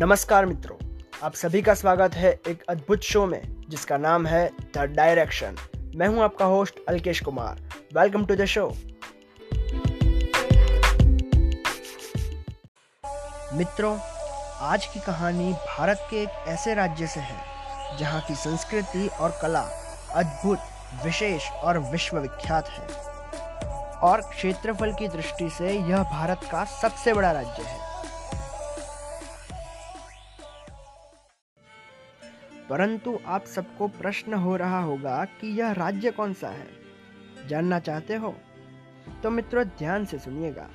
नमस्कार मित्रों, आप सभी का स्वागत है एक अद्भुत शो में, जिसका नाम है द डायरेक्शन मैं हूँ आपका host Alkesh Kumar. Welcome to the show मित्रों, आज की कहानी भारत के एक ऐसे राज्य से है, जहाँ की संस्कृति और कला अद्भुत, विशेष और विश्वविख्यात है। और क्षेत्रफल की दृष्टि से यह भारत का सबसे बड़ा राज्य है। परंतु आप सबको प्रश्न हो रहा होगा कि यह राज्य कौन सा है? जानना चाहते हो? तो मित्रों, ध्यान से सुनिएगा।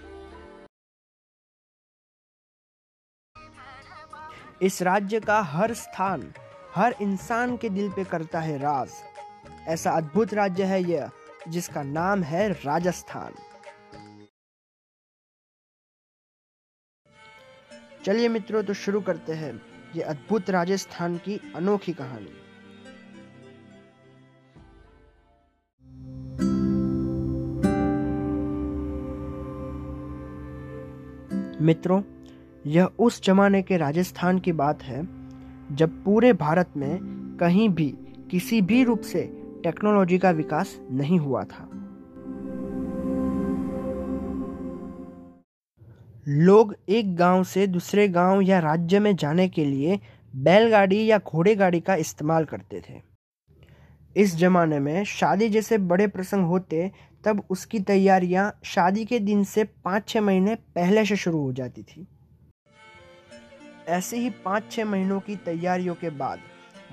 इस राज्य का हर स्थान, हर इंसान के दिल पे करता है राज। ऐसा अद्भुत राज्य है यह, जिसका नाम है राजस्थान। चलिए मित्रों तो शुरू करते हैं। ये अद्भुत राजस्थान की अनोखी कहानी। मित्रों, यह उस जमाने के राजस्थान की बात है, जब पूरे भारत में कहीं भी किसी भी रूप से टेक्नोलॉजी का विकास नहीं हुआ था। लोग एक गाँव से दूसरे गाँव या राज्य में जाने के लिए बैलगाड़ी या घोड़े गाड़ी का इस्तेमाल करते थे। इस जमाने में शादी जैसे बड़े प्रसंग होते, तब उसकी तैयारियाँ शादी के दिन से पाँच छः महीने पहले से शुरू हो जाती थी। ऐसे ही पाँच छः महीनों की तैयारियों के बाद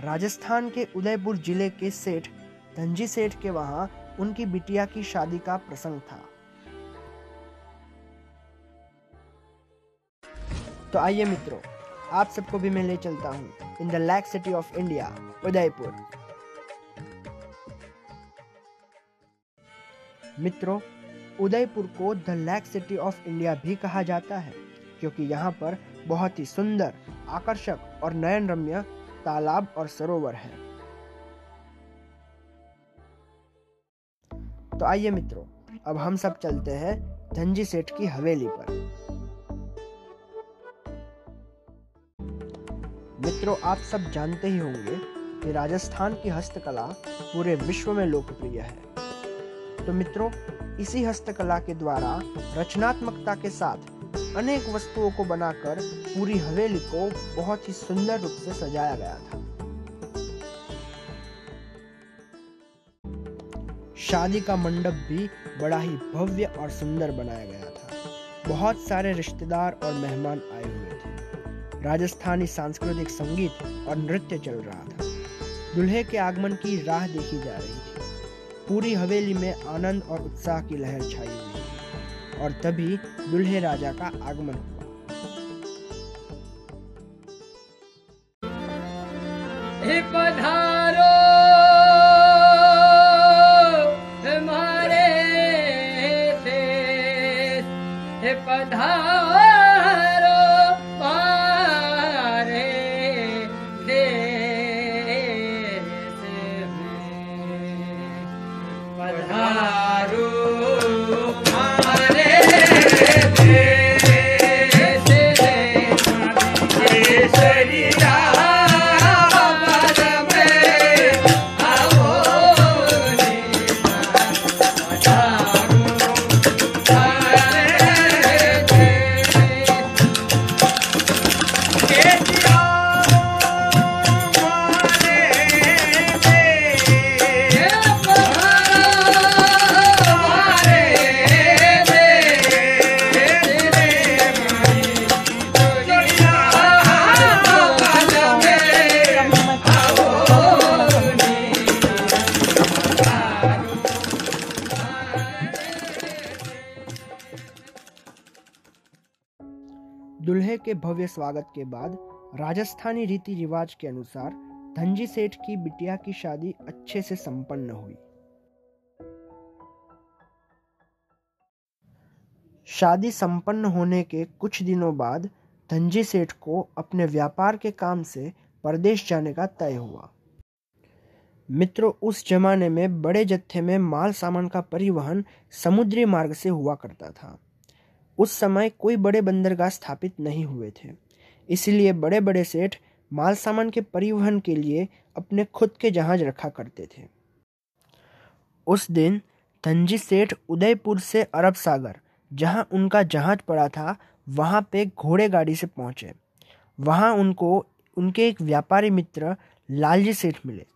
राजस्थान के उदयपुर ज़िले के सेठ, धनजी सेठ के वहाँ उनकी बिटिया की शादी का प्रसंग था। तो आइए मित्रों, आप सबको भी मैं ले चलता हूँ in the lake city of India, Udaipur. मित्रों, उदयपुर को the lake city of India भी कहा जाता है, क्योंकि यहाँ पर बहुत ही सुंदर, आकर्षक और नयन रम्य तालाब और सरोवर है। तो आइए मित्रों, अब हम सब चलते हैं धनजी सेठ की हवेली पर। मित्रों, आप सब जानते ही होंगे कि राजस्थान की हस्तकला पूरे विश्व में लोकप्रिय है। तो मित्रों, इसी हस्तकला के द्वारा रचनात्मकता के साथ अनेक वस्तुओं को बनाकर पूरी हवेली को बहुत ही सुंदर रूप से सजाया गया था। शादी का मंडप भी बड़ा ही भव्य और सुंदर बनाया गया था। बहुत सारे रिश्तेदार और मेहमान आए हुए राजस्थानी सांस्कृतिक संगीत और नृत्य चल रहा था। दुल्हे के आगमन की राह देखी जा रही थी। पूरी हवेली में आनंद और उत्साह की लहर छाई हुई और तभी दुल्हे राजा का आगमन हुआ। दूल्हे के भव्य स्वागत के बाद राजस्थानी रीति रिवाज के अनुसार धनजी सेठ की बिटिया की शादी अच्छे से संपन्न हुई। शादी संपन्न होने के कुछ दिनों बाद धनजी सेठ को अपने व्यापार के काम से परदेश जाने का तय हुआ। मित्रों, उस जमाने में बड़े जत्थे में माल सामान का परिवहन समुद्री मार्ग से हुआ करता था। उस समय कोई बड़े बंदरगाह स्थापित नहीं हुए थे। इसलिए बड़े बड़े सेठ माल सामान के परिवहन के लिए अपने खुद के जहाज़ रखा करते थे। उस दिन धनजी सेठ उदयपुर से अरब सागर, जहाँ उनका जहाज़ पड़ा था, वहाँ पे घोड़े गाड़ी से पहुँचे। वहाँ उनको, उनके एक व्यापारी मित्र लालजी सेठ मिले।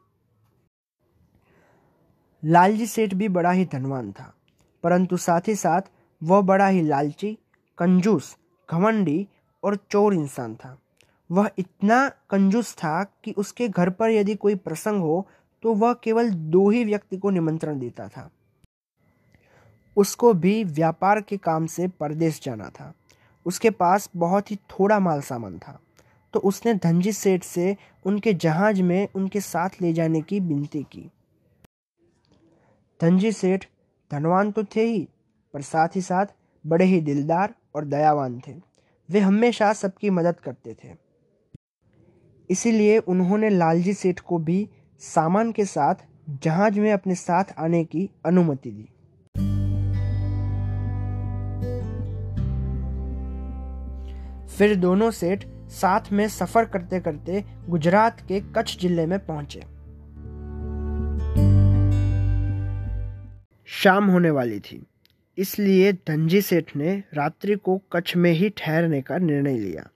लालजी सेठ भी बड़ा ही धनवान था, परंतु साथ ही साथ वह बड़ा ही लालची, कंजूस, घमंडी और चोर इंसान था। वह इतना कंजूस था कि उसके घर पर यदि कोई प्रसंग हो तो वह केवल दो ही व्यक्ति को निमंत्रण देता था। उसको भी व्यापार के काम से परदेश जाना था। उसके पास बहुत ही थोड़ा माल सामान था। तो उसने धनजी सेठ से उनके जहाज़ में उनके साथ ले जाने की विनती की। धनजी सेठ, धनवान तो थे ही पर साथ ही साथ बड़े ही दिलदार और दयावान थे। वे हमेशा सबकी मदद करते थे। इसीलिए उन्होंने लालजी सेठ को भी सामान के साथ जहाज़ में अपने साथ आने की अनुमति दी। फिर दोनों सेठ साथ में सफ़र करते करते गुजरात के कच्छ ज़िले में पहुँचे। शाम होने वाली थी। इसलिए धनजी सेठ ने रात्रि को कच्छ में ही ठहरने का निर्णय लिया।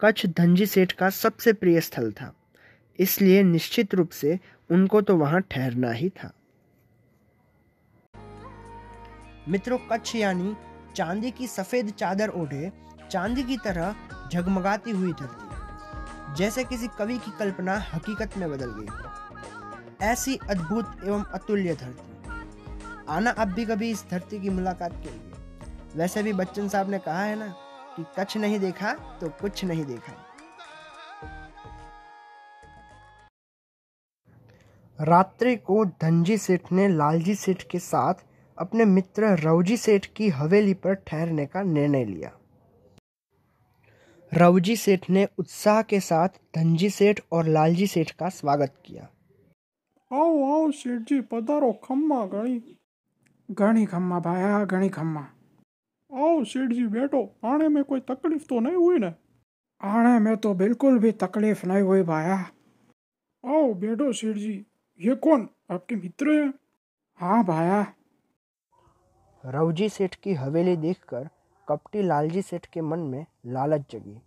कच्छ धनजी सेठ का सबसे प्रिय स्थल था। इसलिए निश्चित रूप से उनको तो वहाँ ठहरना ही था। मित्रों, कच्छ यानी चांदी की सफ़ेद चादर ओढ़े, चांदी की तरह झगमगाती हुई धरती। जैसे किसी कवि की कल्पना हकीकत में बदल गई हो। ऐसी अद्भुत एवं अतुल्य धरती। आना अब भी कभी इस धरती की मुलाकात के लिए। वैसे भी बच्चन साहब ने कहा है ना कि कच्छ नहीं देखा तो कुछ नहीं देखा। रात्रि को धनजी सेठ ने लालजी सेठ के साथ अपने मित्र रवजी सेठ की हवेली पर ठहरने का निर्णय लिया। रवजी सेठ ने उत्साह के साथ धनजी सेठ और लालजी सेठ का स्वागत किया। आओ आओ, सेठ जी, पधारो, खम्मा घणी घणी खम्मा भाया घणी खम्मा। आओ सेठ जी बैठो। आने में कोई तकलीफ़ तो नहीं हुई ना? आने में तो बिल्कुल भी तकलीफ़ नहीं हुई भाया। आओ बैठो सेठ जी ये कौन? आपके मित्र हैं? हाँ भाया। रवजी सेठ की हवेली देखकर कपटी लालजी सेठ के मन में लालच जगी।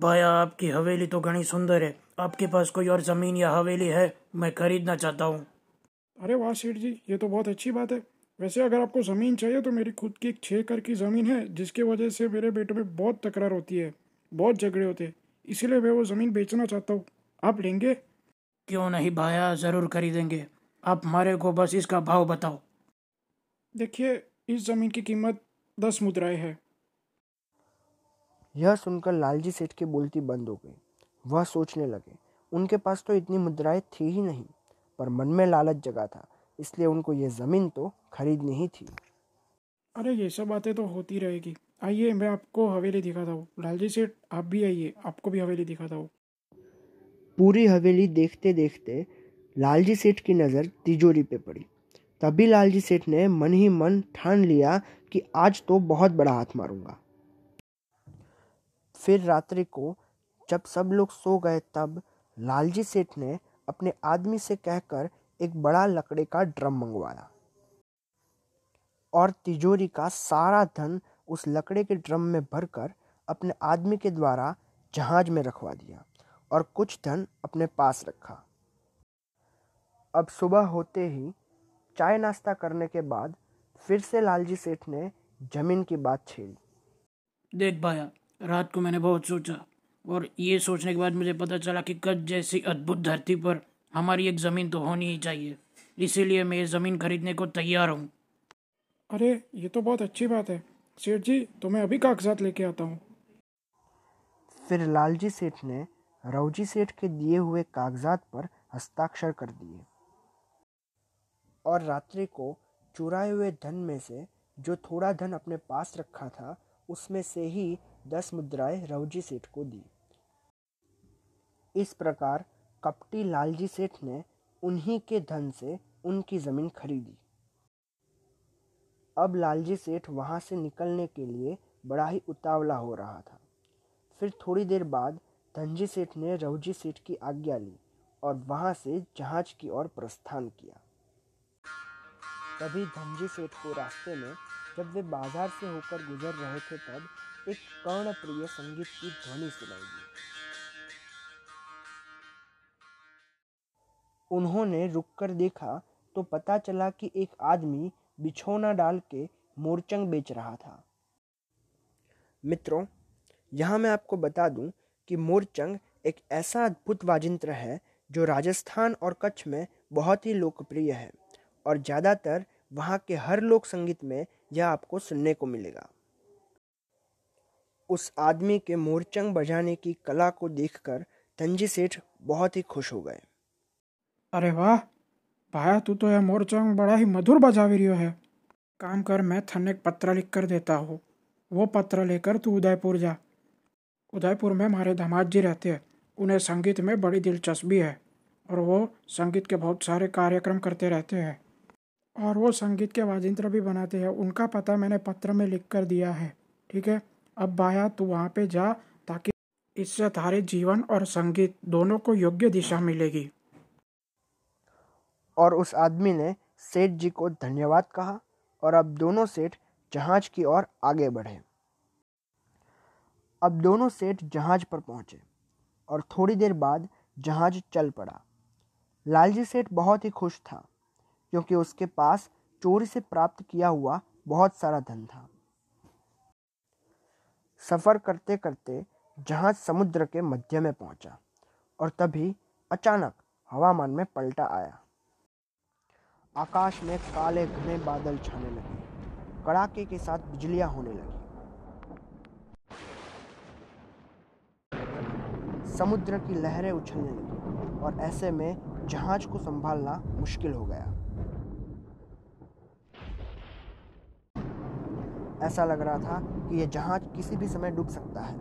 भाया आपकी हवेली तो घनी सुंदर है। आपके पास कोई और ज़मीन या हवेली है? मैं खरीदना चाहता हूँ। अरे वाह सेठ जी ये तो बहुत अच्छी बात है। वैसे अगर आपको ज़मीन चाहिए तो मेरी खुद की एक छः एकड़ की ज़मीन है जिसके वजह से मेरे बेटे में बहुत तकरार होती है बहुत झगड़े होते हैं। इसीलिए मैं वो ज़मीन बेचना चाहता हूँ। आप लेंगे? क्यों नहीं भाया? ज़रूर खरीदेंगे। आप हमारे को बस इसका भाव बताओ। देखिए इस ज़मीन की कीमत दस मुद्राएँ है। यह सुनकर लालजी सेठ की बोलती बंद हो गई। वह सोचने लगे उनके पास तो इतनी मुद्राएँ थी ही नहीं पर मन में लालच जगा था। इसलिए उनको ये ज़मीन तो खरीदनी ही थी। अरे ये सब बातें तो होती रहेगी। आइए मैं आपको हवेली दिखाता हूँ। लालजी सेठ आप भी आइए आपको भी हवेली दिखाता हूँ। पूरी हवेली देखते देखते लालजी सेठ की नज़र तिजोरी पे पड़ी। तभी लालजी सेठ ने मन ही मन ठान लिया कि आज तो बहुत बड़ा हाथ मारूँगा। फिर रात्रि को जब सब लोग सो गए तब लालजी सेठ ने अपने आदमी से कहकर एक बड़ा लकड़े का ड्रम मंगवाया। और तिजोरी का सारा धन उस लकड़े के ड्रम में भरकर अपने आदमी के द्वारा जहाज़ में रखवा दिया और कुछ धन अपने पास रखा। अब सुबह होते ही चाय नाश्ता करने के बाद फिर से लालजी सेठ ने ज़मीन की बात छेड़ी। देख भाया, रात को मैंने बहुत सोचा और ये सोचने के बाद मुझे पता चला कि कच्छ जैसी अद्भुत धरती पर हमारी एक ज़मीन तो होनी ही चाहिए। इसीलिए मैं ये ज़मीन खरीदने को तैयार हूँ। अरे ये तो बहुत अच्छी बात है। सेठ जी तो मैं अभी कागजात लेके आता हूँ। फिर लालजी सेठ ने रवजी सेठ के दिए हुए कागजात पर हस्ताक्षर कर दिए। और रात्रि को चुराए हुए धन में से जो थोड़ा धन अपने पास रखा था उसमें से ही दस मुद्राएँ रवजी सेठ को दी। इस प्रकार कपटी लालजी सेठ ने उन्हीं के धन से उनकी ज़मीन खरीदी। अब लालजी सेठ वहाँ से निकलने के लिए बड़ा ही उतावला हो रहा था। फिर थोड़ी देर बाद धनजी सेठ ने रवजी सेठ की आज्ञा ली और वहाँ से जहाज़ की ओर प्रस्थान किया। तभी धनजी सेठ को रास्ते में जब वे बाज़ार से होकर गुजर रहे थे तब एक कर्णप्रिय संगीत की ध्वनि सुनाई दी। उन्होंने रुककर देखा तो पता चला कि एक आदमी बिछौना डाल के मोरचंग बेच रहा था। मित्रों, यहाँ मैं आपको बता दूँ कि मोरचंग एक ऐसा अद्भुत वाजिंत्र है जो राजस्थान और कच्छ में बहुत ही लोकप्रिय है और ज़्यादातर वहाँ के हर लोक संगीत में यह आपको सुनने को मिलेगा। उस आदमी के मोरचंग बजाने की कला को देखकर तंजी सेठ बहुत ही खुश हो गए। अरे वाह, भाया तू तो यह मोरचंग बड़ा ही मधुर बजावी रियो है। काम कर, मैं थन एक पत्र लिख कर देता हूँ। वो पत्र लेकर तू उदयपुर जा। उदयपुर में हमारे दामाद जी रहते हैं। उन्हें संगीत में बड़ी दिलचस्पी है और वो संगीत के बहुत सारे कार्यक्रम करते रहते हैं। और वो संगीत के वाजिंत्र भी बनाते हैं। उनका पता मैंने पत्र में लिख कर दिया है। ठीक है? अब बाया तू वहाँ पे जा ताकि इससे तारे जीवन और संगीत दोनों को योग्य दिशा मिलेगी। और उस आदमी ने सेठ जी को धन्यवाद कहा और अब दोनों सेठ जहाज़ की ओर आगे बढ़े। अब दोनों सेठ जहाज़ पर पहुँचे और थोड़ी देर बाद जहाज़ चल पड़ा। लालजी सेठ बहुत ही खुश था क्योंकि उसके पास चोरी से प्राप्त किया हुआ बहुत सारा धन था। सफ़र करते करते जहाज़ समुद्र के मध्य में पहुँचा और तभी अचानक हवामान में पलटा आया। आकाश में काले घने बादल छाने लगे। कड़ाके के साथ बिजलियाँ होने लगी। समुद्र की लहरें उछलने लगी और ऐसे में जहाज़ को संभालना मुश्किल हो गया। ऐसा लग रहा था कि यह जहाज़ किसी भी समय डूब सकता है।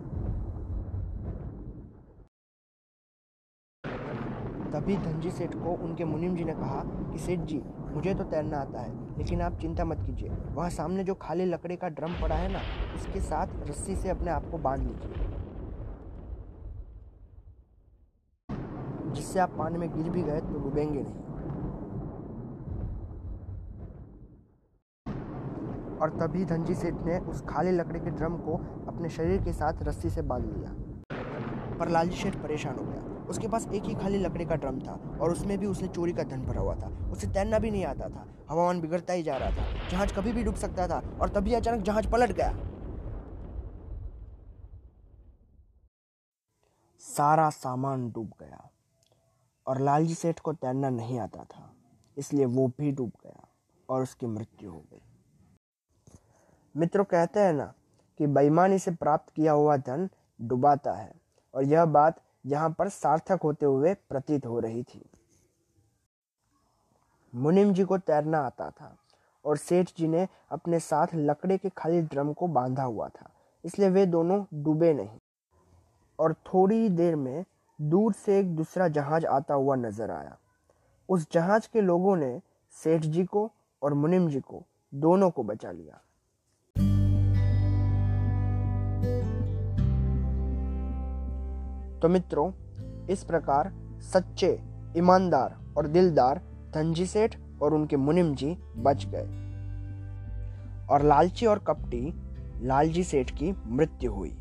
तभी धनजी सेठ को उनके मुनिम जी ने कहा कि सेठ जी मुझे तो तैरना आता है, लेकिन आप चिंता मत कीजिए। वहाँ सामने जो खाली लकड़ी का ड्रम पड़ा है ना, उसके साथ रस्सी से अपने आप को बाँध लीजिए। जिससे आप पानी में गिर भी गए तो डूबेंगे नहीं। और तभी धनजी सेठ ने उस खाली लकड़ी के ड्रम को अपने शरीर के साथ रस्सी से बाँध लिया। पर लालजी सेठ परेशान हो गया। उसके पास एक ही खाली लकड़ी का ड्रम था और उसमें भी उसने चोरी का धन भरा हुआ था। उसे तैरना भी नहीं आता था। हवामान बिगड़ता ही जा रहा था। जहाज़ कभी भी डूब सकता था और तभी अचानक जहाज़ पलट गया। सारा सामान डूब गया और लालजी सेठ को तैरना नहीं आता था। इसलिए वो भी डूब गया और उसकी मृत्यु हो गई। मित्रों, कहते हैं ना कि बेईमानी से प्राप्त किया हुआ धन डुबाता है और यह बात यहाँ पर सार्थक होते हुए प्रतीत हो रही थी। मुनिम जी को तैरना आता था और सेठ जी ने अपने साथ लकड़े के खाली ड्रम को बांधा हुआ था, इसलिए वे दोनों डूबे नहीं। और थोड़ी देर में दूर से एक दूसरा जहाज़ आता हुआ नज़र आया। उस जहाज़ के लोगों ने सेठ जी को और मुनिम जी को दोनों को बचा लिया। तो मित्रों, इस प्रकार सच्चे, ईमानदार और दिलदार धनजी सेठ और उनके मुनिम जी बच गए। और लालची और कपटी लालजी सेठ की मृत्यु हुई।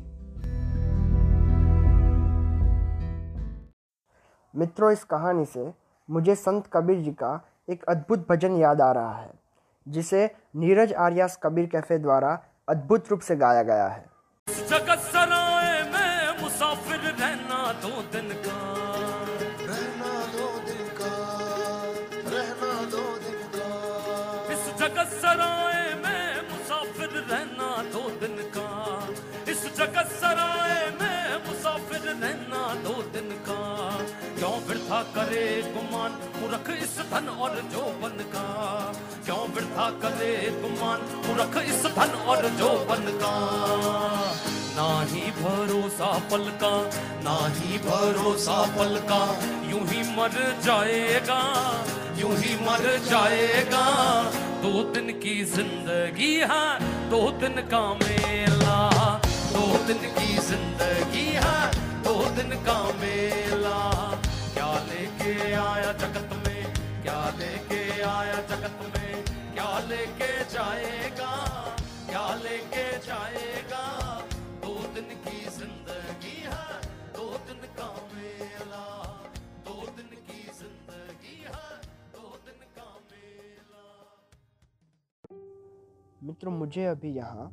मित्रों, इस कहानी से मुझे संत कबीर जी का एक अद्भुत भजन याद आ रहा है, जिसे नीरज आर्यास कबीर कैफ़े द्वारा अद्भुत रूप से गाया गया है। जगत करे गुमान मूर्ख इस धन और जोबन का। क्यों वृथा करे गुमान मूर्ख इस धन और जोबन का। ना ही भरोसा पल का ना ही भरोसा पल का यूँ ही मर जाएगा, यूँ ही मर जाएगा। दो दिन की ज़िंदगी है, दो दिन का मेला। दो दिन की ज़िंदगी है, दो दिन का मेला। लेके आया जगत में, क्या लेके आया जगत में, क्या लेके जाएगा, क्या लेके जाएगा? दो दिन की ज़िंदगी है, दो दिन का मेला, दो दिन की ज़िंदगी है, दो दिन का मेला। मित्रों, मुझे अभी यहाँ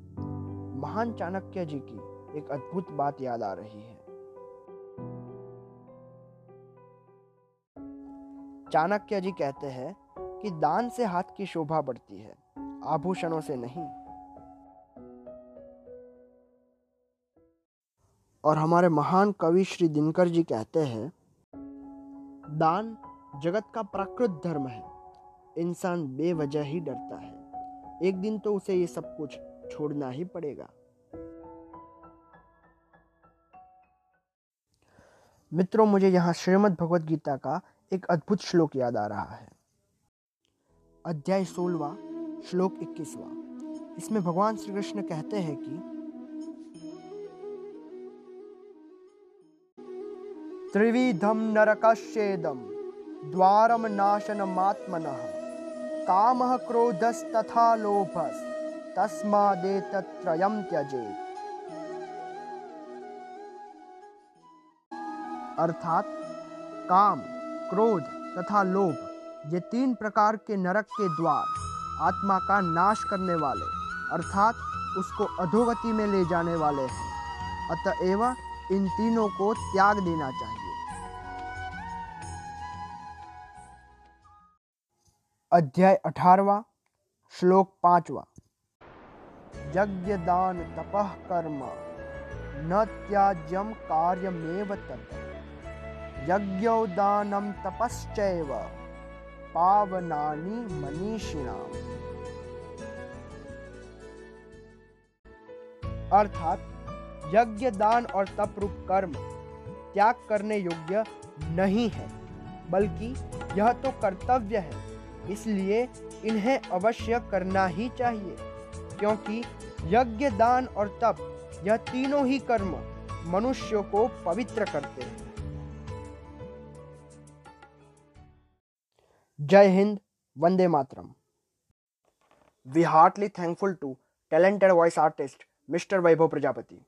महान चाणक्य जी की एक अद्भुत बात याद आ रही है। चाणक्य जी कहते हैं कि दान से हाथ की शोभा बढ़ती है, आभूषणों से नहीं। और हमारे महान कवि श्री दिनकर जी कहते हैं, दान जगत का प्राकृत धर्म है, इंसान बेवजह ही डरता है। एक दिन तो उसे ये सब कुछ छोड़ना ही पड़ेगा। मित्रों, मुझे यहाँ श्रीमद् भगवत गीता का एक अद्भुत श्लोक याद आ रहा है। अध्याय सोलवा, श्लोक इक्कीसवा। इसमें भगवान श्री कृष्ण कहते हैं कि त्रिविधम नरकश्चेदम द्वारम नाशनमात्मनः, कामः क्रोधस्तथा लोभस् तस्मादेतत्रयं त्यजेत। अर्थात, काम। क्रोध तथा लोभ, ये तीन प्रकार के नरक के द्वार, आत्मा का नाश करने वाले, अर्थात उसको अधोगति में ले जाने वाले हैं। अतएव इन तीनों को त्याग देना चाहिए। अध्याय अठारवा, श्लोक पांचवा। यज्ञ दान तपः कर्म, न त्याज्यम कार्यमेव तत् यज्ञो दानं तपश्चैव पावनानि मनीषिणाम्। अर्थात यज्ञ दान और तप रूप कर्म त्याग करने योग्य नहीं है, बल्कि यह तो कर्तव्य है, इसलिए इन्हें अवश्य करना ही चाहिए, क्योंकि यज्ञ दान और तप यह तीनों ही कर्म मनुष्य को पवित्र करते हैं। Jai Hind, Vande Matram. We heartily thankful to talented voice artist Mr. Vaibhav Prajapati.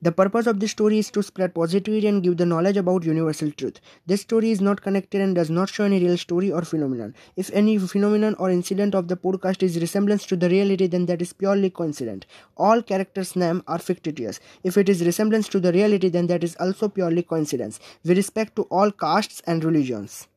The purpose of this story is to spread positivity and give the knowledge about universal truth. This story is not connected and does not show any real story or phenomenon. If any phenomenon or incident of the podcast is resemblance to the reality, then that is purely coincident. All characters' names are fictitious. If it is resemblance to the reality, then that is also purely coincidence. With respect to all castes and religions.